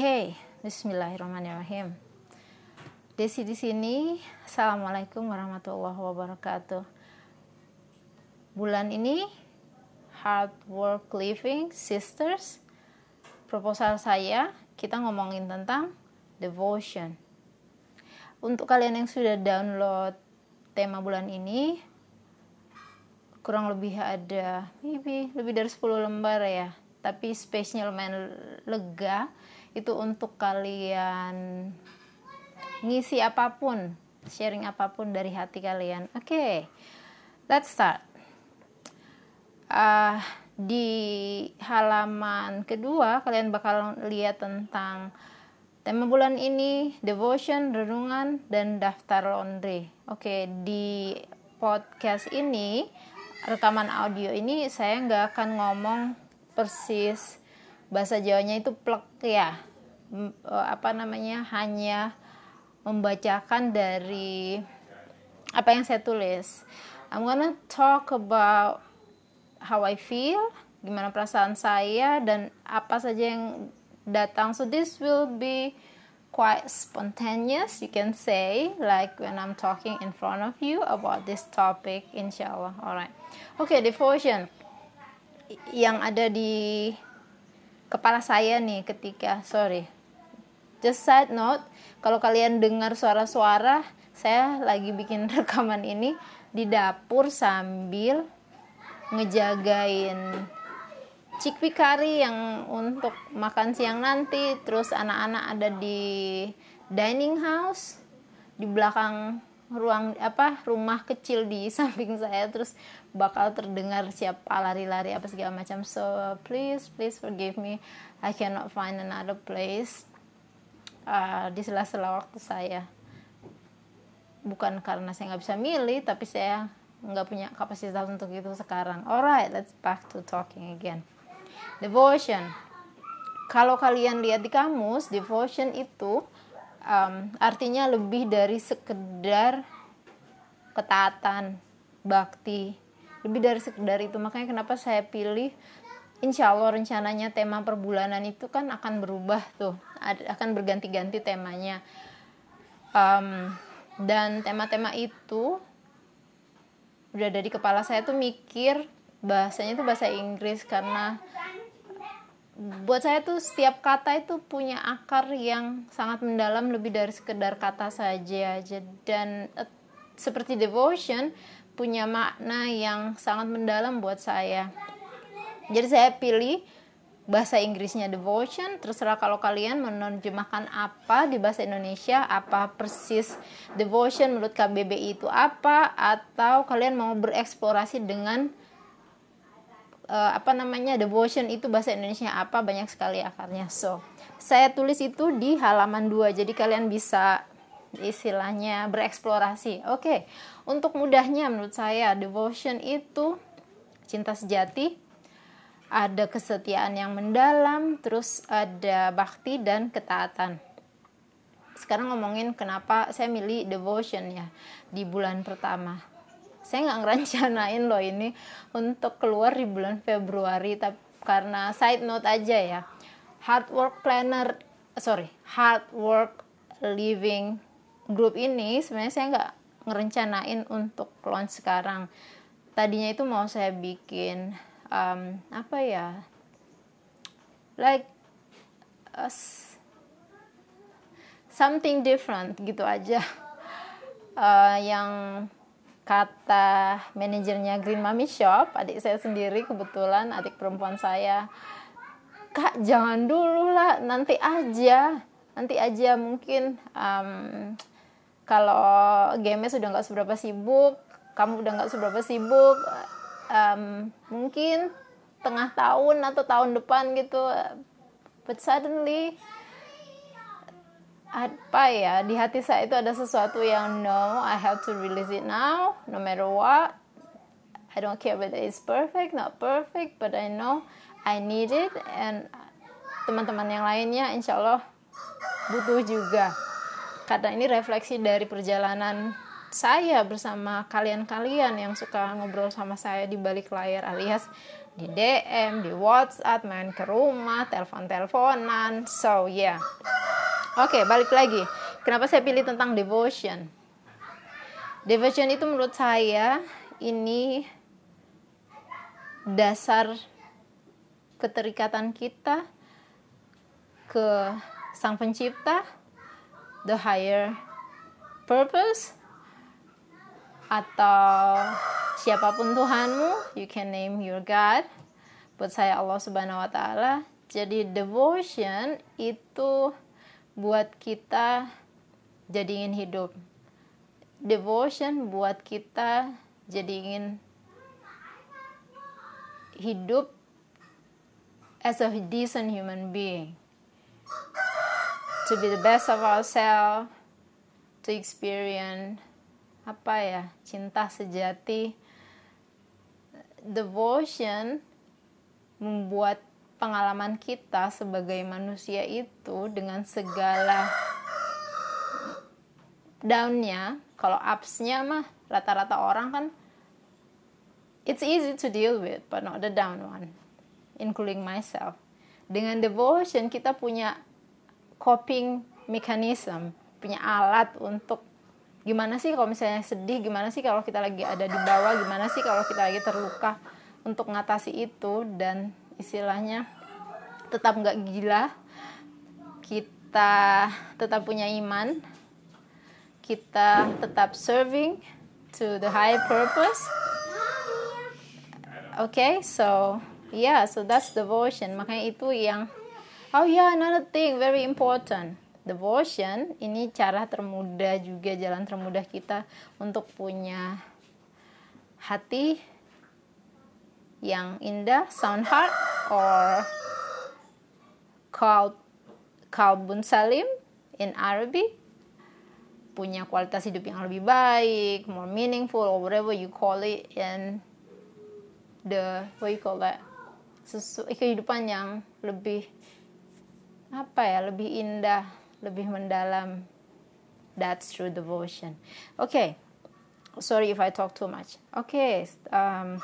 Oke, Bismillahirrahmanirrahim. Desi di sini. Assalamualaikum warahmatullahi wabarakatuh. Bulan ini Hard Work Living Sisters. Proposal saya kita ngomongin tentang devotion. Untuk kalian yang sudah download tema bulan ini, kurang lebih ada maybe lebih dari 10 lembar ya. Tapi space-nya lumayan lega itu untuk kalian ngisi apa pun, sharing apa pun dari hati kalian. Oke, okay, let's start. Uh, di halaman kedua kalian bakal lihat tentang tema bulan ini devotion, renungan, dan daftar laundry. Oke, okay, di podcast ini rekaman audio ini saya nggak akan ngomong persis bahasa Jawanya itu plek ya. E, apa namanya? Hanya membacakan dari apa yang saya tulis. I'm gonna talk about how I feel gimana perasaan saya dan apa saja yang datang. So this will be quite spontaneous you can say like when I'm talking in front of you about this topic inshallah alright. Okay devotion yang ada di kepala saya nih ketika sorry. Just side note kalau kalian dengar suara-suara saya lagi bikin rekaman ini di dapur sambil ngejagain cikwi kari yang untuk makan siang nanti. Terus anak-anak ada di dining house di belakang ruang apa rumah kecil di samping saya. Terus bakal terdengar siapa lari-lari apa segala macam. So please please forgive me. I cannot find another place uh, di sela-sela waktu saya. Bukan karena saya nggak bisa milih tapi saya nggak punya kapasitas untuk itu sekarang. Alright let's back to talking again. Devotion. Kalau kalian lihat di kamus devotion itu um, artinya lebih dari sekedar ketaatan bakti lebih dari sekedar itu. Makanya kenapa saya pilih Insya Allah rencananya tema perbulanan itu kan akan berubah tuh. Akan berganti-ganti temanya. Um, dan tema-tema itu udah dari kepala saya tuh mikir bahasanya tuh bahasa Inggris karena buat saya tuh setiap kata itu punya akar yang sangat mendalam lebih dari sekedar kata saja. Dan uh, seperti devotion punya makna yang sangat mendalam buat saya. Jadi saya pilih bahasa Inggrisnya devotion terserah kalau kalian menerjemahkan apa di bahasa Indonesia apa persis devotion menurut KBBI itu apa atau kalian mau bereksplorasi dengan uh, apa namanya devotion itu bahasa Indonesia apa banyak sekali akarnya. So saya tulis itu di halaman 2 jadi kalian bisa istilahnya bereksplorasi. Oke okay. untuk mudahnya menurut saya devotion itu cinta sejati ada kesetiaan yang mendalam terus ada bakti dan ketaatan. Sekarang ngomongin kenapa saya milih devotion ya di bulan pertama. Saya nggak ngerencanain loh ini untuk keluar di bulan Februari tapi karena side note aja ya. Hard work planner sorry hard work living group ini sebenarnya saya nggak ngerencanain untuk launch sekarang. Tadinya itu mau saya bikin um, apa ya like uh, something different gitu aja. Uh, yang kata manajernya Green Mami Shop, adik saya sendiri kebetulan adik perempuan saya, kak jangan dulu lah, nanti aja, nanti aja mungkin um, kalau game sudah nggak seberapa sibuk, kamu udah nggak seberapa sibuk, um, mungkin tengah tahun atau tahun depan gitu, but suddenly apa ya di hati saya itu ada sesuatu yang no I have to release it now no matter what. I don't care whether it's perfect not perfect but I know I need it and teman-teman yang lainnya insya Allah butuh juga karena ini refleksi dari perjalanan saya bersama kalian-kalian yang suka ngobrol sama saya di balik layar alias di DM, di WhatsApp, main ke rumah, telepon-teleponan. So, yeah. Oke, okay, balik lagi. Kenapa saya pilih tentang devotion? Devotion itu menurut saya ini dasar keterikatan kita ke Sang Pencipta, the higher purpose, atau siapa pun Tuhanmu, you can name your God. Buat saya Allah Subhanahu wa taala. Jadi devotion itu buat kita jadi ingin hidup. Devotion buat kita jadi ingin hidup as a decent human being. To be the best of ourselves, to experience apa ya, cinta sejati. Devotion membuat pengalaman kita sebagai manusia itu dengan segala downnya kalau upsnya mah rata-rata orang kan it's easy to deal with but not the down one including myself dengan devotion kita punya coping mechanism punya alat untuk gimana sih kalau misalnya sedih gimana sih kalau kita lagi ada di bawah gimana sih kalau kita lagi terluka untuk mengatasi itu dan istilahnya tetap nggak gila kita tetap punya iman kita tetap serving to the high purpose. Okay so yeah so that's devotion makanya itu yang oh yeah another thing very important. Devotion ini cara termudah juga jalan termudah kita untuk punya hati yang indah, sound heart, or called kalbun salim in Arabic punya kualitas hidup yang lebih baik, more meaningful or whatever you call it and the what you call that sesu kehidupan yang lebih apa ya lebih indah lebih mendalam. That's true devotion. Okay. Sorry if I talk too much. Okay um,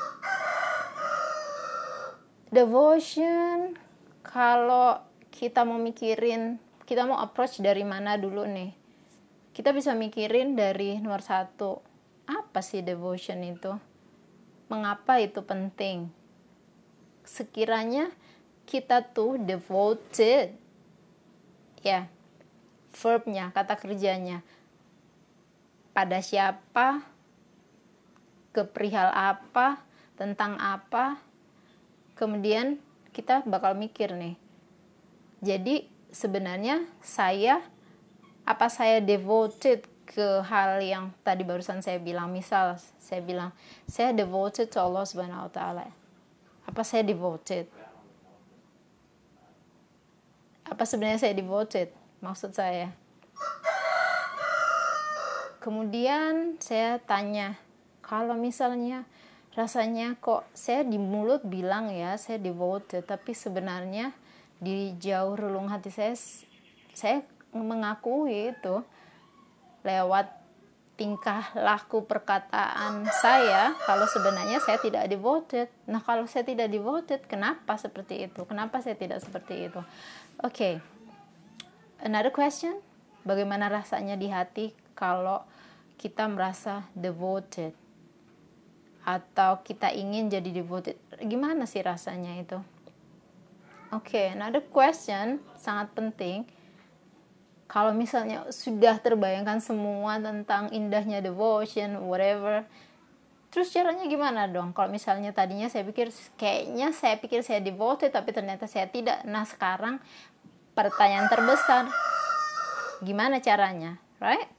devotion kalau kita mau mikirin kita mau approach dari mana dulu nih? Kita bisa mikirin dari nomor satu. Apa sih devotion itu? Mengapa itu penting? Sekiranya kita tuh devoted ya. Verbnya kata kerjanya. Pada siapa? Keprihal apa? Tentang apa? Kemudian kita bakal mikir nih. Jadi sebenarnya saya apa saya devoted ke hal yang tadi barusan saya bilang? Misal saya bilang saya devoted to Allah Subhanahu wa taala. Apa saya devoted apa sebenarnya saya devoted maksud saya? Kemudian saya tanya kalau misalnya rasanya kok saya di mulut bilang ya saya devoted tapi sebenarnya di jauh relung hati saya saya mengakui itu lewat tingkah laku perkataan saya kalau sebenarnya saya tidak devoted. Nah, kalau saya tidak devoted, kenapa seperti itu? Kenapa saya tidak seperti itu? Oke. Okay. Another question, bagaimana rasanya di hati kalau kita merasa devoted? atau kita ingin jadi devoted gimana sih rasanya itu oke okay, another question sangat penting kalau misalnya sudah terbayangkan semua tentang indahnya devotion whatever terus caranya gimana dong? Kalau misalnya tadinya saya pikir kayaknya saya pikir saya devoted tapi ternyata saya tidak. Nah sekarang pertanyaan terbesar gimana caranya right?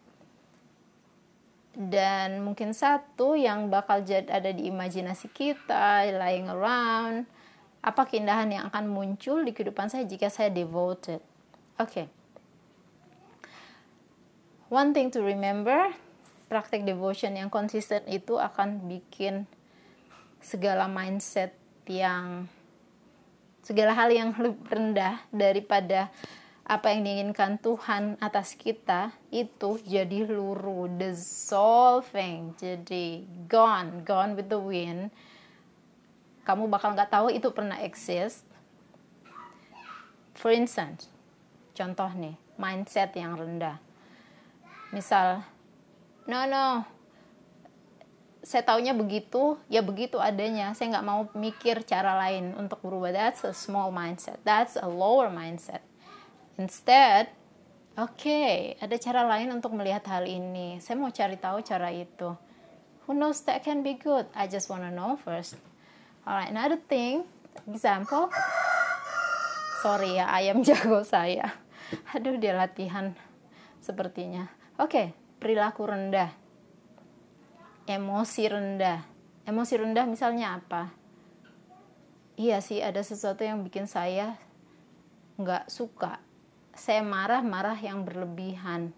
Dan mungkin satu yang bakal jadi ada di imajinasi kita lying around apa keindahan yang akan muncul di kehidupan saya jika saya devoted? Oke. okay. One thing to remember praktek devotion yang konsisten itu akan bikin segala mindset yang segala hal yang lebih rendah daripada apa yang diinginkan Tuhan atas kita itu jadi luruh dissolving jadi gone gone with the wind. Kamu bakal nggak tahu itu pernah exist. For instance contoh nih mindset yang rendah misal. No no. Saya taunya begitu ya begitu adanya. Saya nggak mau mikir cara lain untuk berubah. That's a small mindset. That's a lower mindset. Instead oke okay, ada cara lain untuk melihat hal ini. Saya mau cari tahu cara itu. Who knows that can be good. I just wanna know first. Alright another thing. Example. Sorry ya ayam jago saya. Aduh dia latihan sepertinya oke perilaku rendah emosi rendah. Emosi rendah misalnya apa? Iya sih ada sesuatu yang bikin saya nggak suka. Saya marah-marah yang berlebihan.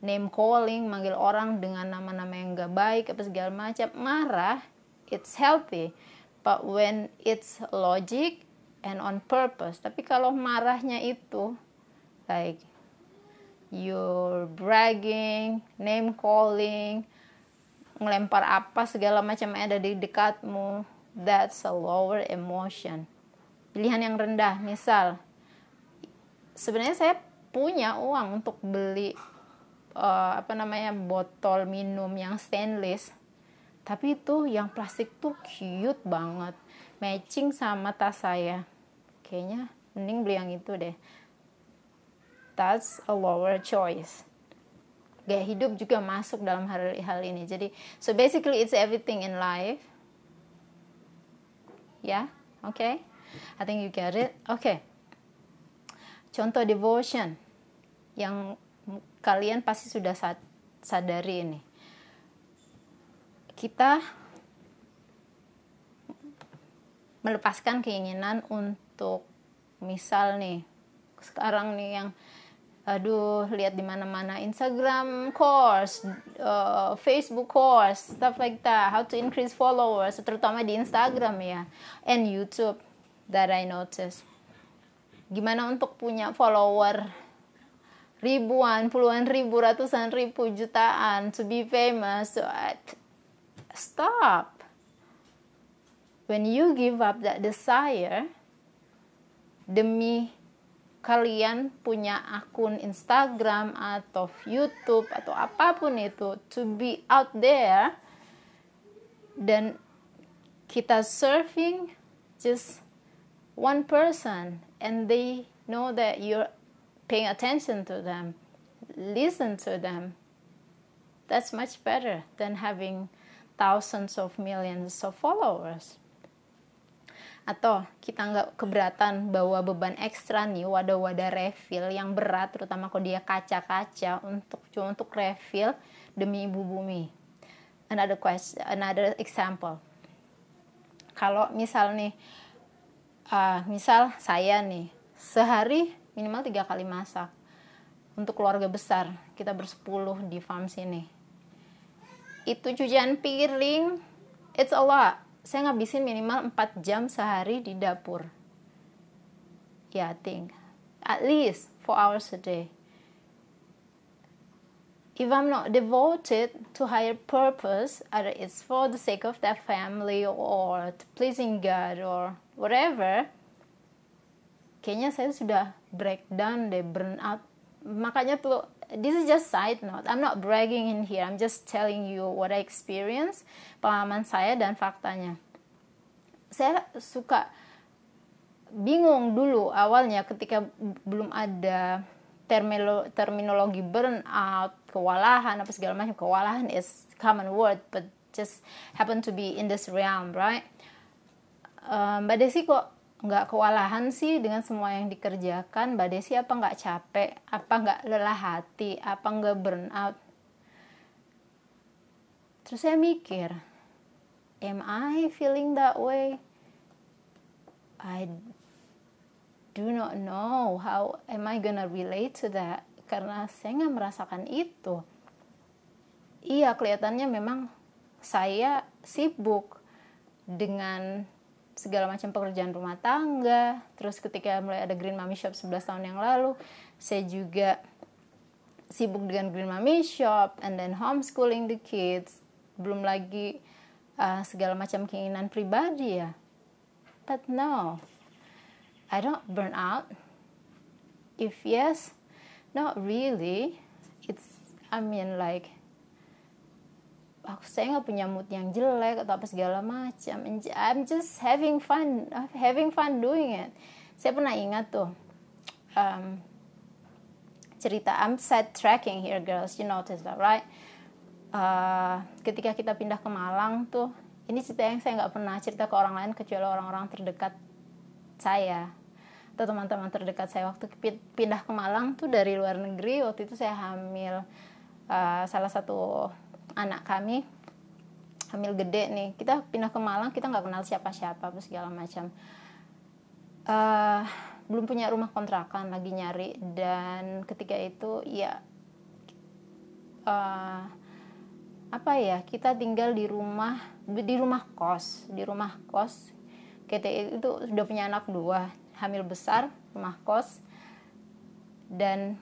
Name calling, manggil orang dengan nama-nama yang nggak baik, apa segala macam. Marah, it's healthy. But when it's logic and on purpose. Tapi kalau marahnya itu, like you're bragging, name calling, ngelempar apa segala macam ada di dekatmu. That's a lower emotion. Pilihan yang rendah misal. Sebenarnya saya punya uang untuk beli uh, apa namanya botol minum yang stainless. Tapi itu yang plastik tuh cute banget. Matching sama tas saya. Kayaknya mending beli yang itu deh that's a lower choice gaya hidup juga masuk dalam hal hal ini. Jadi so basically it's everything in life. Ya, yeah? oke. Okay? I think you get it. Oke. Okay. Contoh devotion yang kalian pasti sudah sadari ini. Kita melepaskan keinginan untuk misal nih sekarang nih yang aduh lihat di mana-mana Instagram course, uh, Facebook course, stuff like that, how to increase followers, terutama di Instagram ya, and YouTube that I notice. Gimana untuk punya follower ribuan, puluhan ribu, ratusan ribu, jutaan, to be famous, so stop. When you give up that desire demi kalian punya akun Instagram atau YouTube atau apa pun itu to be out there dan kita serving just one person and they know that you're paying attention to them listen to them. That's much better than having thousands of millions of followers atau kita nggak keberatan bawa beban ekstra nih wadah-wadah refill yang berat terutama kalau dia kaca-kaca untuk cuma untuk refill demi ibu bumi. Another question another example. Kalau misal nih uh, misal saya nih sehari minimal tiga kali masak. Untuk keluarga besar kita bersepuluh di farm sini. Itu cucian piring it's a lot saya ngabisin minimal 4 jam sehari di dapur. Ya, yeah, think. At least 4 hours a day. If I'm not devoted to higher purpose, either it's for the sake of that family or to pleasing God or whatever, kayaknya saya sudah breakdown deh, burn out. Makanya tuh this is just side note. I'm not bragging in here. I'm just telling you what I experience, pengalaman saya dan faktanya. Saya suka bingung dulu awalnya ketika belum ada termilo, terminologi burnout, kewalahan apa segala macam. Kewalahan is common word, but just happen to be in this realm, right? Um, Mbak Desi kok nggak kewalahan sih dengan semua yang dikerjakan. Mbak Desi apa nggak capek? Apa nggak lelah hati? Apa nggak burn out terus saya mikir am I feeling that way? I do not know how am I gonna relate to that. Karena saya nggak merasakan itu. Iya kelihatannya memang saya sibuk dengan segala macam pekerjaan rumah tangga. Terus ketika mulai ada Green Mommy Shop 11 tahun yang lalu saya juga sibuk dengan Green Mommy Shop and then homeschooling the kids. Belum lagi uh, segala macam keinginan pribadi ya. But no I don't burn out. If yes not really. It's I mean like aku saya nggak punya mood yang jelek atau apa segala macam. I'm just having fun having fun doing it. Saya pernah ingat tuh um, cerita I'm set tracking here girls. You notice that right? Uh, ketika kita pindah ke Malang tuh ini cerita yang saya nggak pernah cerita ke orang lain kecuali orang-orang terdekat saya atau teman-teman terdekat saya. Waktu pindah ke Malang tuh dari luar negeri waktu itu saya hamil uh, salah satu anak kami hamil gede nih. Kita pindah ke Malang kita nggak kenal siapa-siapa segala macam. Uh, belum punya rumah kontrakan lagi nyari. Dan ketika itu ya uh, apa ya kita tinggal di rumah di rumah kos di rumah kos. Kita itu sudah punya anak dua hamil besar rumah kos. Dan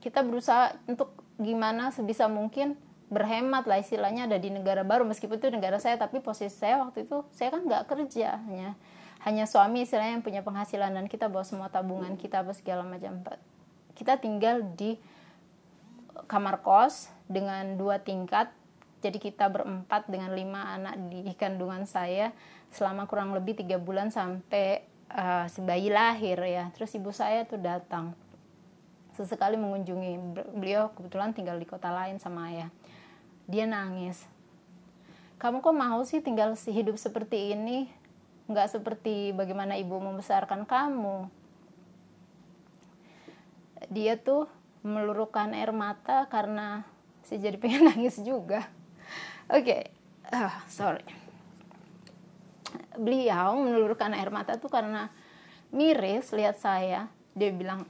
kita berusaha untuk gimana sebisa mungkin berhemat lah istilahnya ada di negara baru meskipun itu negara saya tapi posisi saya waktu itu saya kan nggak kerja hanya hanya suami istilahnya yang punya penghasilan dan kita bawa semua tabungan kita apa segala macam. Kita tinggal di kamar kos dengan dua tingkat jadi kita berempat dengan lima anak di kandungan saya selama kurang lebih tiga bulan sampai uh, sebayi lahir ya. Terus ibu saya tuh datang sesekali mengunjungi beliau kebetulan tinggal di kota lain sama ayah dia nangis. Kamu kok mau sih tinggal hidup seperti ini? Nggak seperti bagaimana ibu membesarkan kamu. Dia tuh meluruhkan air mata karena saya jadi pengen nangis juga. Oke okay. oh, sorry. Beliau meluruhkan air mata tuh karena miris lihat saya. Dia bilang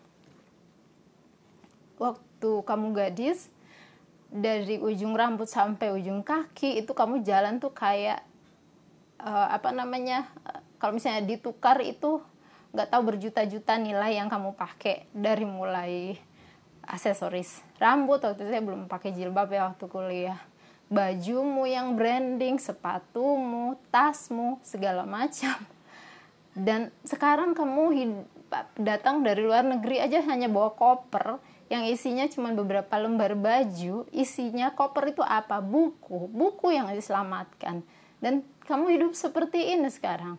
waktu kamu gadis dari ujung rambut sampai ujung kaki itu kamu jalan tuh kayak uh, apa namanya uh, kalau misalnya ditukar itu nggak tahu berjuta-juta nilai yang kamu pakai dari mulai aksesoris rambut waktu itu saya belum pakai jilbab ya waktu kuliah. Bajumu yang branding sepatumu tasmu segala macam. Dan sekarang kamu datang dari luar negeri aja hanya bawa koper yang isinya cuma beberapa lembar baju, isinya koper itu apa? Buku, buku yang diselamatkan. Dan kamu hidup seperti ini sekarang.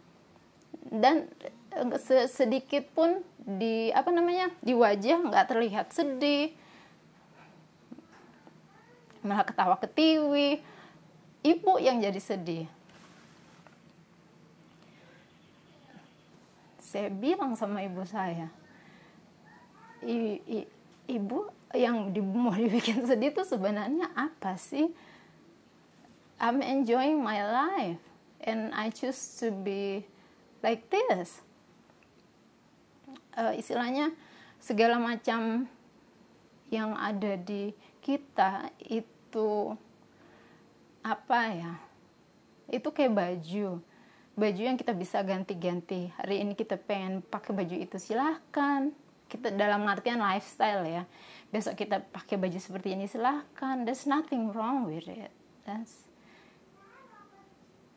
Dan eh, sedikit pun di apa namanya di wajah nggak terlihat sedih, malah ketawa ketiwi. Ibu yang jadi sedih. Saya bilang sama ibu saya, I, i, ibu yang di, mau dibikin sedih itu sebenarnya apa sih? I'm enjoying my life and I choose to be like this. Uh, istilahnya segala macam yang ada di kita itu apa ya? Itu kayak baju. Baju yang kita bisa ganti-ganti. Hari ini kita pengen pakai baju itu silahkan kita dalam artian lifestyle ya. Besok kita pakai baju seperti ini silahkan. There's nothing wrong with it. That's...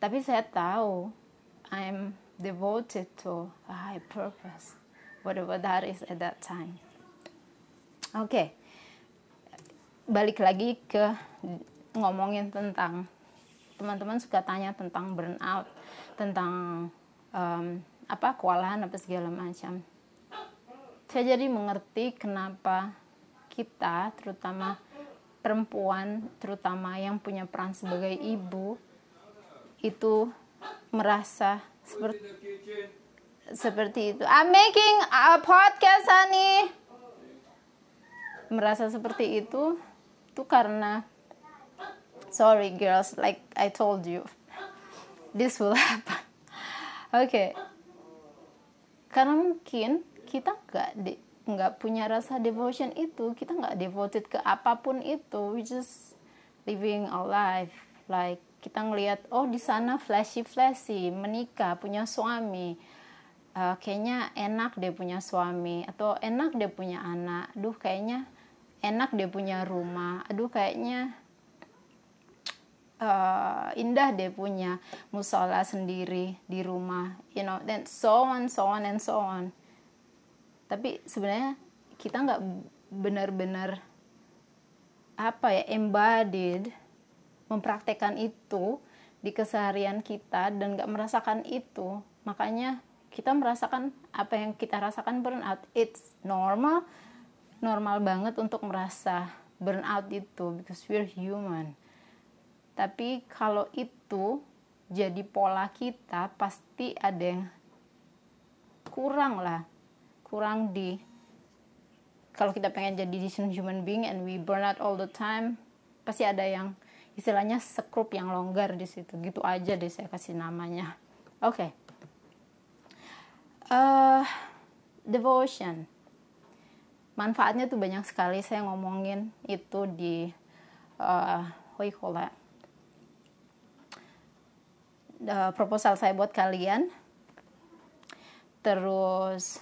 tapi saya tahu I'm devoted to a high purpose. Whatever that is at that time. Oke okay. balik lagi ke ngomongin tentang teman-teman suka tanya tentang burnout tentang um, apa kewalahan apa segala macam saya jadi mengerti kenapa kita terutama perempuan terutama yang punya peran sebagai ibu itu merasa seperti seperti itu. I'm making a podcast, honey. Merasa seperti itu itu karena sorry girls, like I told you, this will happen. Oke, okay. karena mungkin kita nggak nggak punya rasa devotion itu kita nggak devoted ke apa pun itu. We just living our life. Like kita ngelihat oh di sana flashy flashy menikah punya suami. Uh, kayaknya enak dia punya suami atau enak dia punya anak. Duh kayaknya enak dia punya rumah. Aduh kayaknya uh, indah deh punya musola sendiri di rumah. You know then so on so on and so on tapi sebenarnya kita nggak benar-benar apa ya embodied mempraktekkan itu di keseharian kita dan nggak merasakan itu. Makanya kita merasakan apa yang kita rasakan burnout. It's normal normal banget untuk merasa burnout itu because we're human. Tapi kalau itu jadi pola kita pasti ada yang kurang lah kurang di kalau kita pengen jadi decent human being and we burn out all the time pasti ada yang istilahnya skrup yang longgar di situ. Gitu aja deh saya kasih namanya. Oke. Okay. uh, devotion. Manfaatnya tuh banyak sekali. Saya ngomongin itu di uh, what you call uh, proposal saya buat kalian. Terus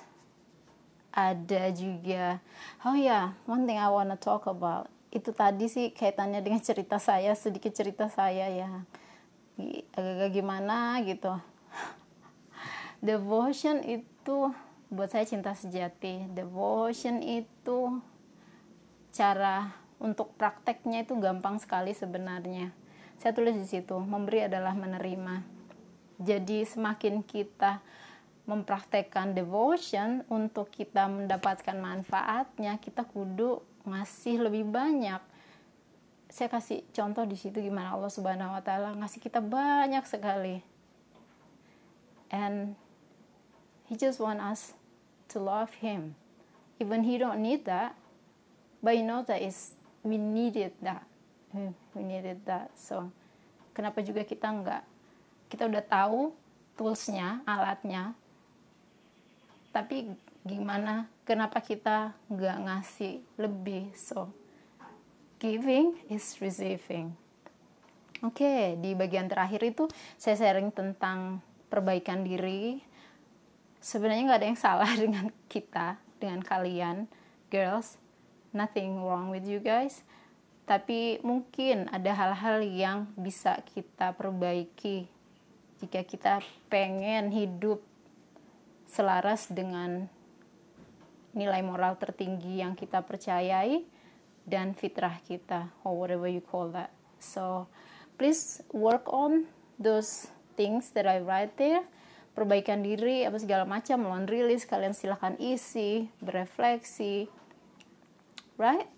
ada juga. Oh ya yeah, one thing I wanna talk about. Itu tadi sih kaitannya dengan cerita saya sedikit cerita saya ya agak-agak gimana gitu. Devotion itu buat saya cinta sejati. Devotion itu cara untuk prakteknya itu gampang sekali sebenarnya. Saya tulis di situ memberi adalah menerima. Jadi semakin kita mempraktekkan devotion untuk kita mendapatkan manfaatnya kita kudu ngasih lebih banyak. Saya kasih contoh di situ gimana Allah Subhanahu wa taala ngasih kita banyak sekali. And he just want us to love him. Even he don't need that but you know that is we needed that. We needed that. So kenapa juga kita nggak kita udah tahu toolsnya alatnya tapi gimana? Kenapa kita nggak ngasih lebih? So giving is receiving. Oke okay, di bagian terakhir itu saya sharing tentang perbaikan diri. Sebenarnya nggak ada yang salah dengan kita dengan kalian girls. Nothing wrong with you guys. Tapi mungkin ada hal-hal yang bisa kita perbaiki jika kita pengen hidup selaras dengan nilai moral tertinggi yang kita percayai dan fitrah kita or whatever you call that. So please work on those things that I write there. Perbaikan diri apa segala macam laundry list kalian silahkan isi berefleksi right?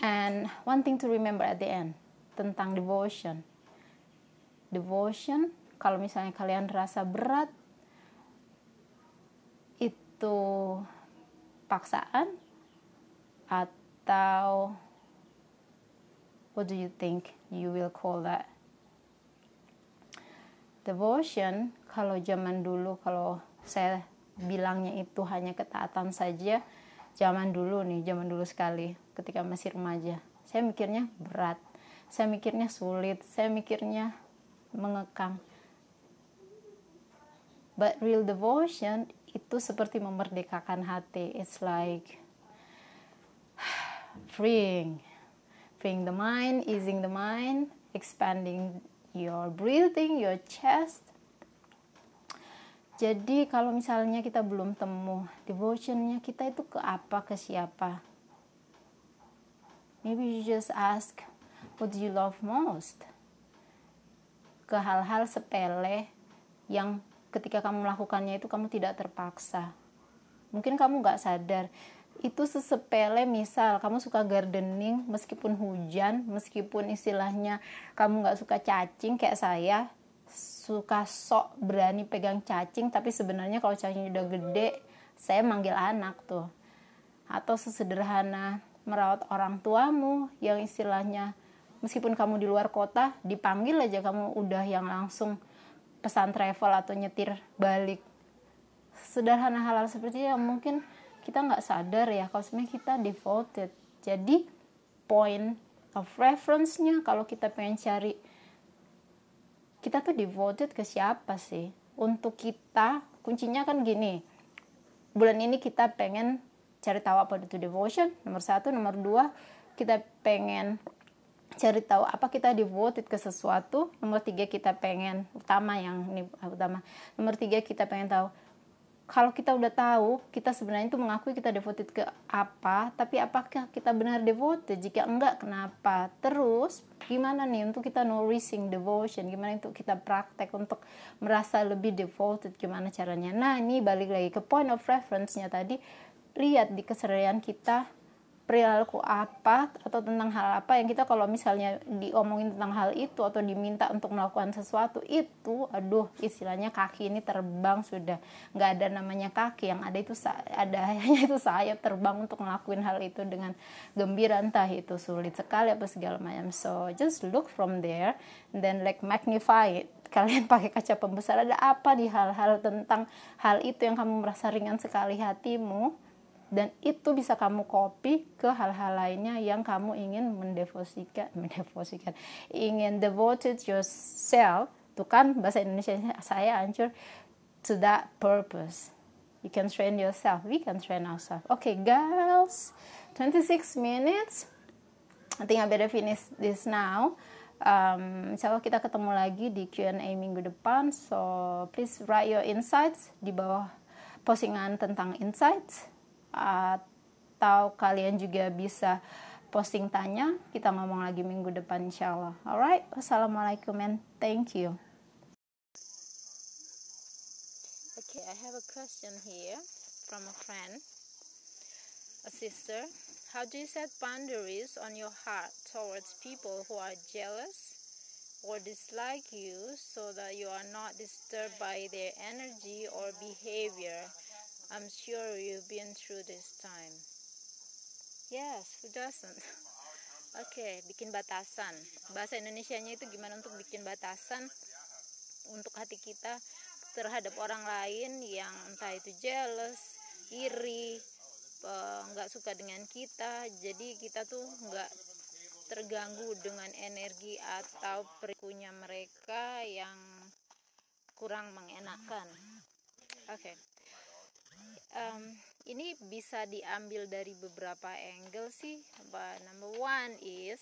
And one thing to remember at the end tentang devotion. Devotion kalau misalnya kalian rasa berat itu paksaan atau what do you think you will call that? Devotion kalau zaman dulu kalau saya bilangnya itu hanya ketaatan saja zaman dulu nih zaman dulu sekali ketika masih remaja saya mikirnya berat saya mikirnya sulit saya mikirnya mengekang. But real devotion itu seperti memerdekakan hati. It's like freeing freeing the mind easing the mind expanding your breathing your chest. Jadi kalau misalnya kita belum temu devotionnya kita itu ke apa ke siapa? Maybe you just ask what do you love most? Ke hal-hal sepele yang ketika kamu melakukannya itu kamu tidak terpaksa. Mungkin kamu nggak sadar itu sesepele misal kamu suka gardening meskipun hujan meskipun istilahnya kamu nggak suka cacing kayak saya suka sok berani pegang cacing tapi sebenarnya kalau cacing udah gede saya manggil anak tuh. Atau sesederhana merawat orang tuamu yang istilahnya meskipun kamu di luar kota dipanggil aja kamu udah yang langsung pesan travel atau nyetir balik. Sederhana hal-hal seperti itu mungkin kita nggak sadar ya kalau sebenarnya kita devoted. Jadi point of reference-nya kalau kita pengen cari kita tuh devoted ke siapa sih? Untuk kita kuncinya kan gini. Bulan ini kita pengen cari tahu apa itu devotion. Nomor satu nomor dua kita pengen cari tahu apa kita devoted ke sesuatu nomor tiga kita pengen utama yang ini utama. Nomor tiga kita pengen tahu kalau kita udah tahu kita sebenarnya itu mengakui kita devoted ke apa tapi apakah kita benar devoted jika enggak kenapa? Terus gimana nih untuk kita nourishing devotion? Gimana untuk kita praktek untuk merasa lebih devoted gimana caranya? Nah ini balik lagi ke point of reference-nya tadi. Lihat di keseharian kita perilaku apa atau tentang hal apa yang kita kalau misalnya diomongin tentang hal itu atau diminta untuk melakukan sesuatu itu aduh istilahnya kaki ini terbang sudah nggak ada namanya kaki yang ada itu ada hanya itu sayap terbang untuk ngelakuin hal itu dengan gembira entah itu sulit sekali apa segala macam. So just look from there and then like magnify it. Kalian pakai kaca pembesar ada apa di hal-hal tentang hal itu yang kamu merasa ringan sekali hatimu dan itu bisa kamu copy ke hal-hal lainnya yang kamu ingin mendevosikan mendevosikan. Ingin devoted yourself. Tuh kan bahasa Indonesia saya hancur. To that purpose. You can train yourself. We can train ourselves. Okay girls. 26 minutes. I think I better finish this now. Um, insya Allah kita ketemu lagi di Q&A minggu depan. So please write your insights di bawah postingan tentang insights atau kalian juga bisa posting tanya kita ngomong lagi minggu depan insyaallah alright wassalamualaikum and thank you. Okay I have a question here from a friend a sister. How do you set boundaries on your heart towards people who are jealous or dislike you so that you are not disturbed by their energy or behavior I'm sure you've been through this time. Yes, who doesn't? Oke, okay, bikin batasan. Bahasa Indonesianya itu gimana untuk bikin batasan untuk hati kita terhadap orang lain yang entah itu jealous, iri, eh, nggak suka dengan kita. Jadi kita tuh nggak terganggu dengan energi atau perilakunya mereka yang kurang mengenakan. Oke. Okay um, ini bisa diambil dari beberapa angle sih. But number one is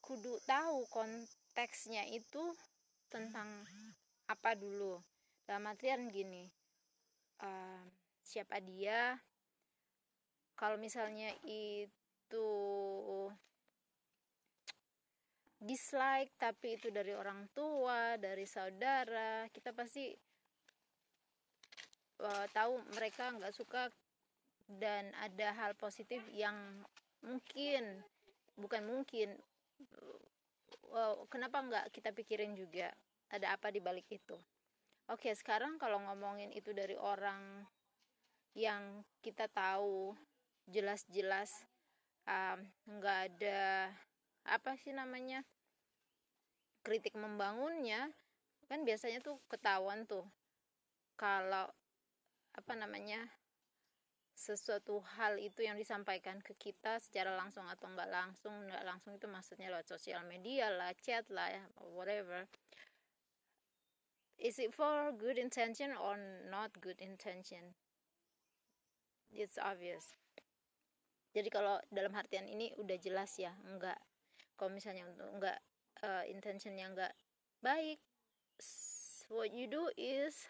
kudu tahu konteksnya itu tentang apa dulu. Dalam artian gini um, siapa dia? Kalau misalnya itu dislike tapi itu dari orang tua dari saudara kita pasti uh, tahu mereka nggak suka dan ada hal positif yang mungkin bukan mungkin uh, kenapa nggak kita pikirin juga ada apa di balik itu? Oke sekarang kalau ngomongin itu dari orang yang kita tahu jelas-jelas nggak um, ada apa sih namanya kritik membangunnya kan biasanya tuh ketahuan tuh kalau apa namanya sesuatu hal itu yang disampaikan ke kita secara langsung atau enggak langsung enggak langsung itu maksudnya lewat sosial media lah chat lah ya whatever. Is it for good intention or not good intention? It's obvious. Jadi kalau dalam artian ini udah jelas ya enggak kalau misalnya untuk enggak uh, intentionnya enggak baik what you do is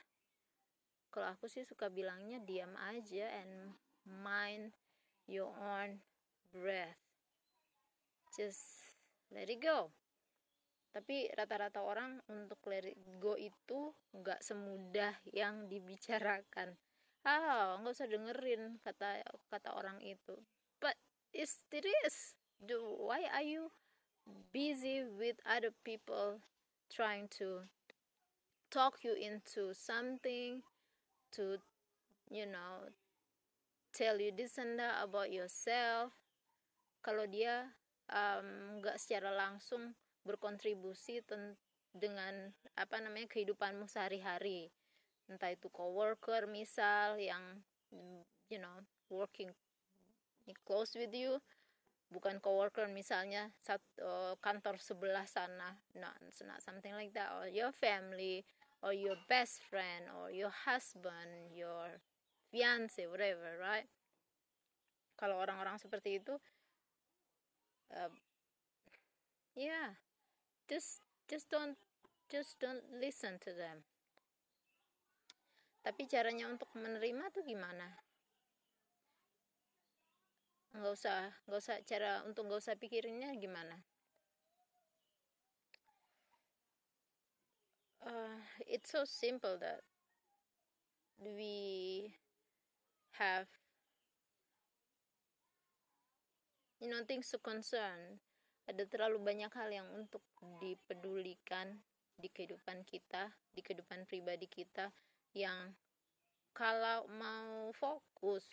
kalau aku sih suka bilangnya diam aja and mind your own breath. Just let it go. Tapi rata-rata orang untuk let it go itu nggak semudah yang dibicarakan. Ah nggak usah dengerin kata kata orang itu. But it's, it is do why are you busy with other people trying to talk you into something to you know tell you this and that about yourself. Kalau dia nggak um, secara langsung berkontribusi dengan apa namanya kehidupanmu sehari-hari. Entah itu coworker misal yang you know working close with you. Bukan coworker misalnya satu uh, kantor sebelah sana not, not something like that. Or your family or your best friend or your husband, your fiance, whatever, right? Kalau orang-orang seperti itu uh, yeah just just don't just don't listen to them. Tapi caranya untuk menerima tuh gimana? Nggak usah nggak usah cara untuk nggak usah pikirinnya gimana uh, it's so simple that we have you know things to concern. Ada terlalu banyak hal yang untuk dipedulikan di kehidupan kita di kehidupan pribadi kita yang kalau mau fokus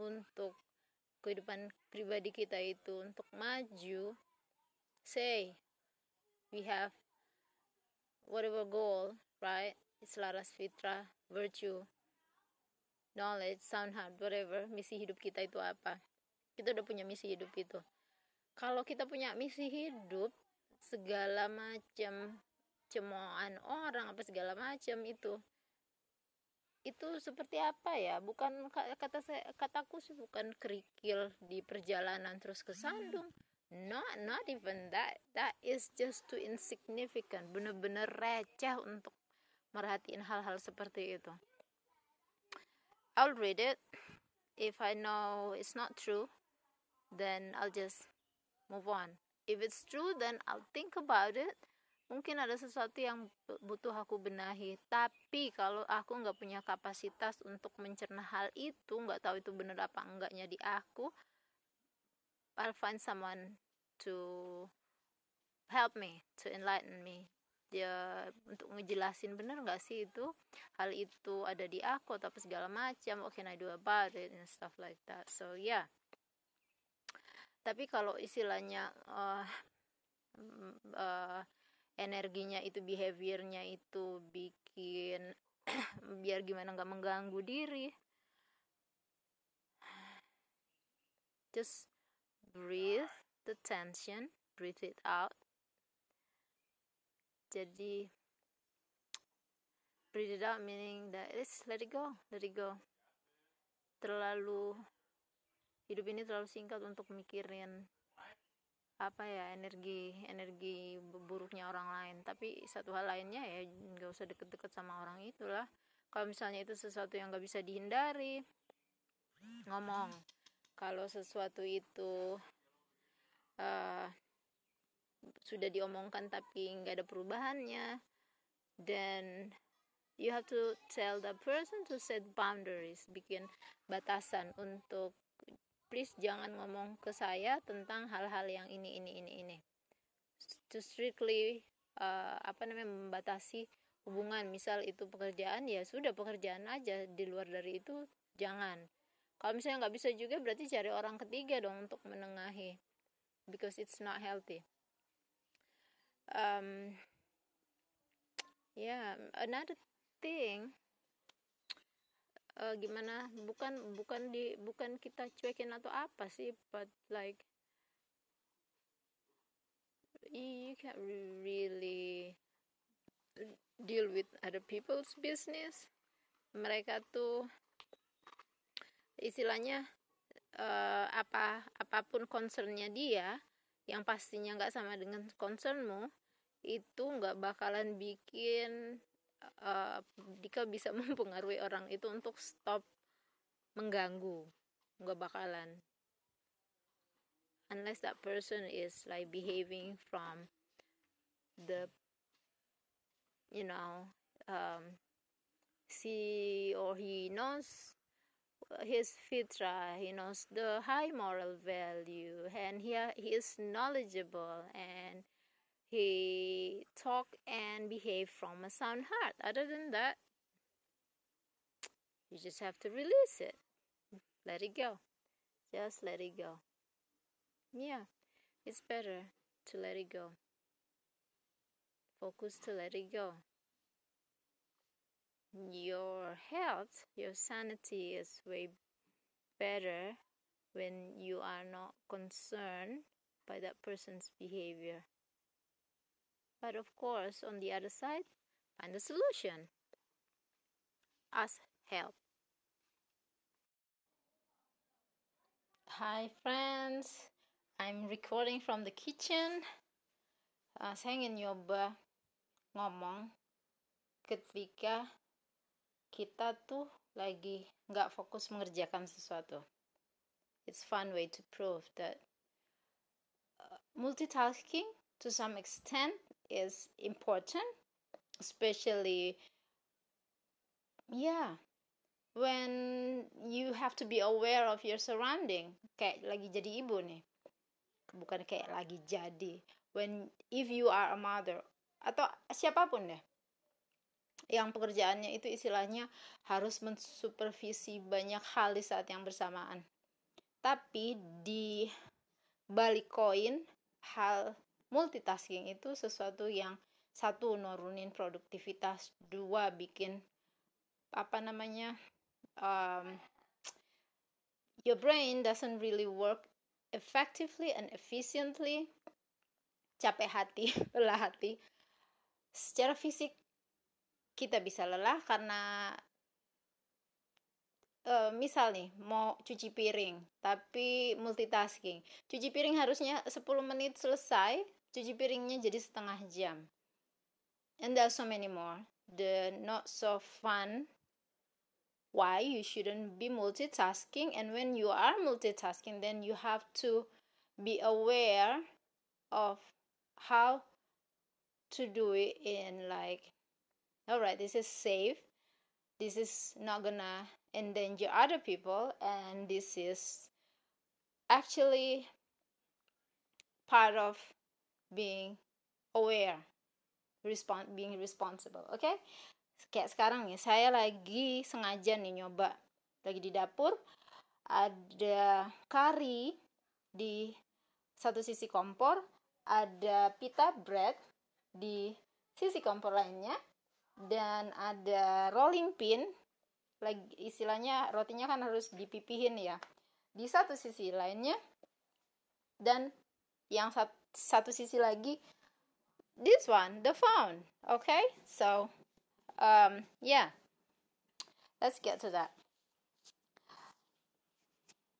untuk kehidupan pribadi kita itu untuk maju say we have whatever goal right? It's laras fitra virtue knowledge sound heart whatever misi hidup kita itu apa? Kita udah punya misi hidup itu. Kalau kita punya misi hidup segala macam cemoohan orang apa segala macam itu itu seperti apa ya? Bukan kata saya kataku sih bukan kerikil di perjalanan terus ke Sandung not not even that. That is just too insignificant. Bener-bener receh untuk merhatiin hal-hal seperti itu. I'll read it. If I know it's not true then I'll just move on. If it's true then I'll think about it. Mungkin ada sesuatu yang butuh aku benahi. Tapi kalau aku nggak punya kapasitas untuk mencerna hal itu nggak tahu itu benar apa enggaknya di aku I'll find someone to help me to enlighten me. Dia untuk ngejelasin bener nggak sih itu? Hal itu ada di aku apa segala macam. What can I do about it? and stuff like that. So yeah. Tapi kalau istilahnya uh, uh, energinya itu behaviornya itu bikin biar gimana nggak mengganggu diri. Just breathe the tension breathe it out. Jadi breathe it out meaning that it's let it go let it go. Terlalu hidup ini terlalu singkat untuk mikirin apa ya energi energi buruknya orang lain. Tapi satu hal lainnya ya nggak usah deket-deket sama orang itulah. Kalau misalnya itu sesuatu yang nggak bisa dihindari ngomong kalau sesuatu itu uh, sudah diomongkan tapi nggak ada perubahannya dan you have to tell the person to set boundaries bikin batasan untuk please jangan ngomong ke saya tentang hal-hal yang ini ini ini ini. To strictly uh, apa namanya membatasi hubungan. Misal itu pekerjaan ya sudah pekerjaan aja di luar dari itu jangan kalau misalnya nggak bisa juga berarti cari orang ketiga dong untuk menengahi. Because it's not healthy. Um yeah another thing uh, gimana? Bukan bukan di bukan kita cuekin atau apa sih but like you can't really deal with other people's business. Mereka tuh istilahnya uh, apa apa pun concernnya dia yang pastinya nggak sama dengan concernmu itu nggak bakalan bikin uh, bisa mempengaruhi orang itu untuk stop mengganggu. Nggak bakalan. Unless that person is like behaving from the you know um, see or he knows his fitra he knows the high moral value and he, he is knowledgeable and he talk and behave from a sound heart. Other than that you just have to release it. Let it go. Just let it go. Yeah it's better to let it go. Focus to let it go. Your health your sanity is way better when you are not concerned by that person's behavior but of course, on the other side, find a solution. Ask help. Hi, friends. I'm recording from the kitchen. Uh, saya ingin nyoba ngomong ketika kita tuh lagi nggak fokus mengerjakan sesuatu. It's fun way to prove that uh, multitasking to some extent is important, especially yeah when you have to be aware of your surrounding kayak lagi jadi ibu nih. Bukan kayak lagi jadi. When if you are a mother atau siapa pun deh yang pekerjaannya itu istilahnya harus mensupervisi banyak hal di saat yang bersamaan. Tapi di balik koin hal multitasking itu sesuatu yang satu nurunin produktivitas, dua bikin apa namanya um, your brain doesn't really work effectively and efficiently capek hati lelah hati secara fisik kita bisa lelah karena uh, misal nih mau cuci piring tapi multitasking. Cuci piring harusnya 10 menit selesai cuci piringnya jadi setengah jam. And there are so many more. The not so fun why you shouldn't be multitasking. And when you are multitasking then you have to be aware of how to do it in like all right this is safe this is not gonna endanger other people and this is actually part of being aware respon being responsible okay? kayak sekarang nih saya lagi sengaja nih nyoba lagi di dapur ada kari di satu sisi kompor ada pita bread di sisi kompor lainnya dan ada rolling pin. Lagi istilahnya rotinya kan harus dipipihin ya. Di satu sisi lainnya dan yang sat, satu sisi lagi this one the phone okay? So um yeah. Let's get to that.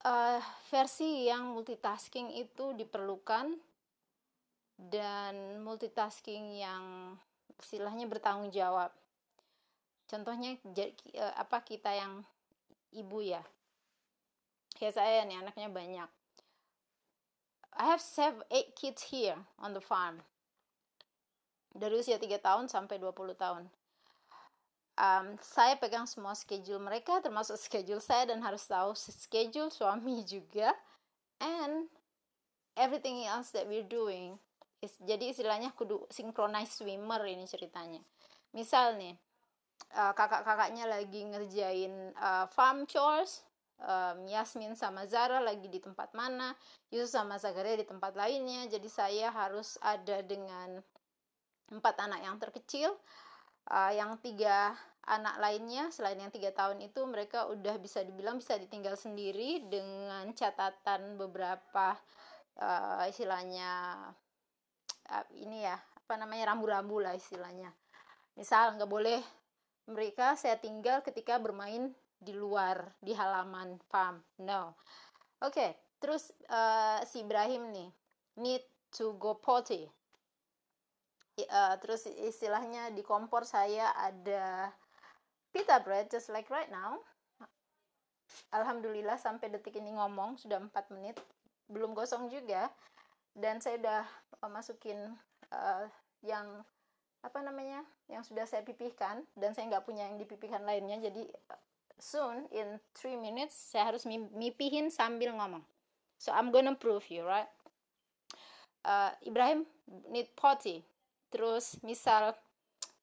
Uh, versi yang multitasking itu diperlukan dan multitasking yang istilahnya bertanggung jawab. Contohnya eh, apa kita yang ibu ya. Kayak saya nih anaknya banyak. I have seven, eight kids here on the farm. Dari usia 3 tahun sampai 20 tahun. Um, saya pegang semua schedule mereka termasuk schedule saya dan harus tahu schedule suami juga. And everything else that we're doing jadi istilahnya kudu synchronized swimmer ini ceritanya. Misal nih uh, kakak-kakaknya lagi ngerjain uh, farm chores um, Yasmin sama Zara lagi di tempat mana Yusuf sama Zakaria di tempat lainnya jadi saya harus ada dengan empat anak yang terkecil uh, yang tiga anak lainnya selain yang tiga tahun itu mereka udah bisa dibilang bisa ditinggal sendiri dengan catatan beberapa uh, istilahnya ini ya apa namanya rambu-rambu lah istilahnya. Misal nggak boleh mereka saya tinggal ketika bermain di luar di halaman farm no. Oke okay, terus uh, si Ibrahim nih need to go potty. Uh, terus istilahnya di kompor saya ada pita bread just like right now. Alhamdulillah sampai detik ini ngomong sudah 4 menit. Belum gosong juga dan saya udah uh, masukin uh, yang apa namanya yang sudah saya pipihkan. Dan saya nggak punya yang dipipihkan lainnya. Jadi uh, soon in 3 minutes saya harus mipihin sambil ngomong. So I'm gonna prove you right? Uh, Ibrahim need potty. Terus misal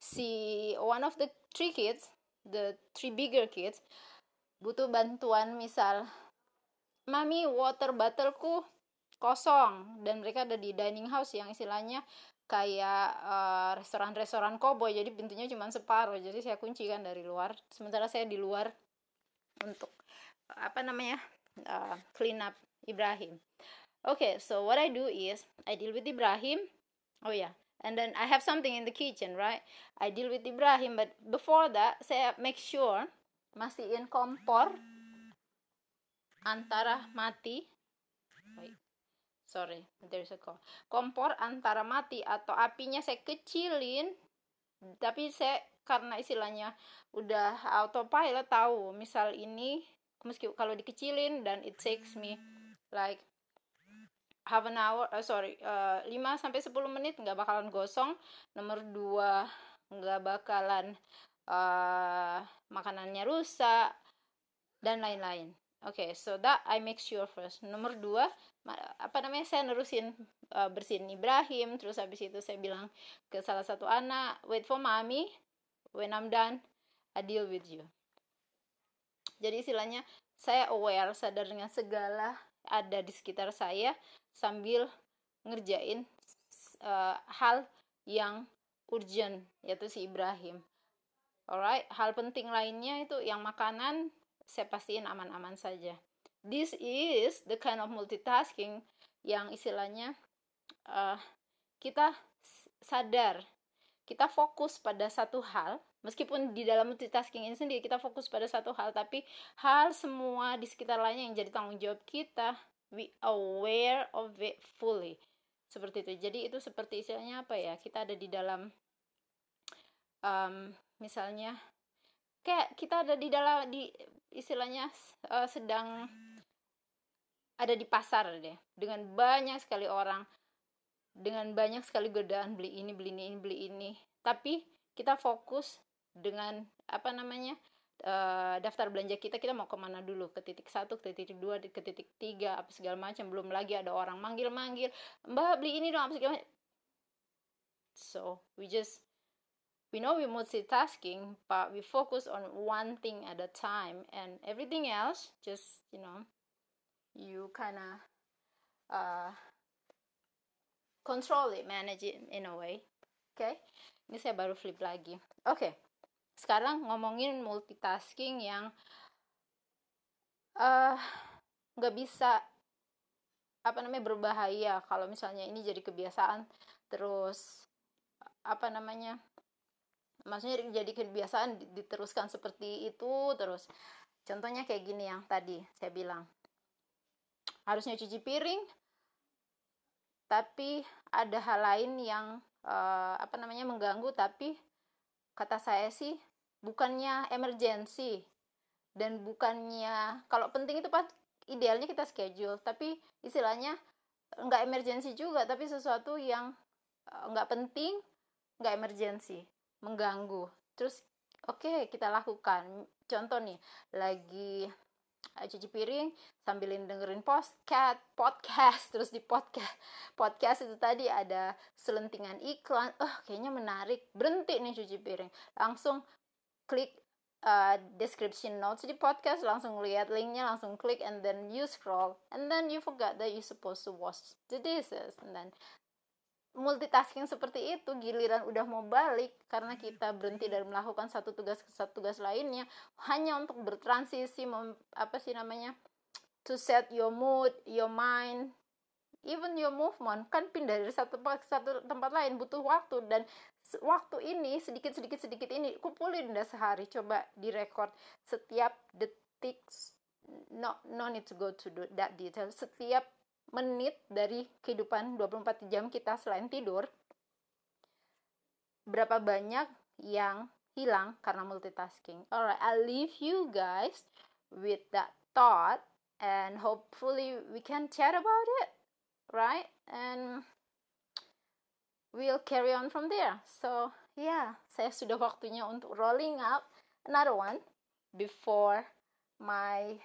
si one of the three kids the three bigger kids butuh bantuan misal mami water bottleku kosong. Dan mereka ada di dining house yang istilahnya kayak uh, restoran-restoran koboi. Jadi pintunya cuma separuh. Jadi saya kunci kan dari luar. Sementara saya di luar untuk apa namanya uh, clean up Ibrahim. Oke okay, so what I do is I deal with Ibrahim. Oh ya yeah. and then I have something in the kitchen right? I deal with Ibrahim. But before that saya make sure mastiin kompor antara mati. Wait sorry there's a call kompor antara mati atau apinya saya kecilin tapi saya karena istilahnya udah autopilot tahu misal ini meski kalau dikecilin dan it takes me like half an hour uh, sorry uh, 5 sampai 10 menit nggak bakalan gosong. Nomor 2 nggak bakalan uh, makanannya rusak dan lain-lain Oke, okay, so that I make sure first. Nomor dua, apa namanya, saya nerusin uh, bersihin Ibrahim, terus habis itu saya bilang ke salah satu anak, wait for mommy, when I'm done, I deal with you. Jadi istilahnya, saya aware, sadar dengan segala ada di sekitar saya, sambil ngerjain uh, hal yang urgent, yaitu si Ibrahim. Alright, hal penting lainnya itu yang makanan saya pastiin aman-aman saja. This is the kind of multitasking yang istilahnya uh, kita sadar, kita fokus pada satu hal, meskipun di dalam multitasking ini sendiri kita fokus pada satu hal, tapi hal semua di sekitar lainnya yang jadi tanggung jawab kita, we aware of it fully. Seperti itu. Jadi itu seperti istilahnya apa ya? Kita ada di dalam um, misalnya kayak kita ada di dalam di istilahnya uh, sedang ada di pasar deh. Dengan banyak sekali orang dengan banyak sekali godaan beli ini beli ini beli ini. Tapi kita fokus dengan apa namanya uh, daftar belanja kita kita mau ke mana dulu? Ke titik satu ke titik dua ke titik tiga apa segala macam. Belum lagi ada orang manggil manggil mbak beli ini dong apa segala macam. So we just we know we're multitasking, but we focus on one thing at a time, and everything else just you know you kind of uh, control it, manage it in a way. Oke, okay? ini saya baru flip lagi. Oke, okay. sekarang ngomongin multitasking yang uh, nggak uh, bisa apa namanya berbahaya kalau misalnya ini jadi kebiasaan terus apa namanya maksudnya jadi kebiasaan diteruskan seperti itu terus contohnya kayak gini yang tadi saya bilang. Harusnya cuci piring tapi ada hal lain yang uh, apa namanya mengganggu tapi kata saya sih bukannya emergensi dan bukannya kalau penting itu pas idealnya kita schedule tapi istilahnya nggak emergensi juga tapi sesuatu yang uh, nggak penting nggak emergensi mengganggu. Terus oke okay, kita lakukan. Contoh nih lagi uh, cuci piring sambilin dengerin podcast podcast terus di podcast podcast itu tadi ada selentingan iklan. Oh kayaknya menarik. Berhenti nih cuci piring. Langsung klik uh, description notes di podcast langsung lihat linknya langsung klik and then you scroll. And then you forgot that you supposed to wash the dishes. And then multitasking seperti itu giliran udah mau balik karena kita berhenti dari melakukan satu tugas ke satu tugas lainnya hanya untuk bertransisi mem, apa sih namanya to set your mood your mind even your movement. Kan pindah dari satu tempat ke satu tempat lain butuh waktu dan waktu ini sedikit sedikit sedikit ini kumpulin udah sehari. Coba direkord setiap detik no no need to go to that detail. Setiap menit dari kehidupan 24 jam kita selain tidur, berapa banyak yang hilang karena multitasking. Alright, I'll leave you guys with that thought and hopefully we can chat about it, right? And we'll carry on from there. So, yeah, saya sudah waktunya untuk rolling up another one before my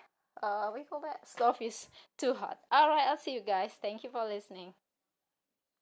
uh, we call that stuff is too hot. All right, I'll see you guys. Thank you for listening.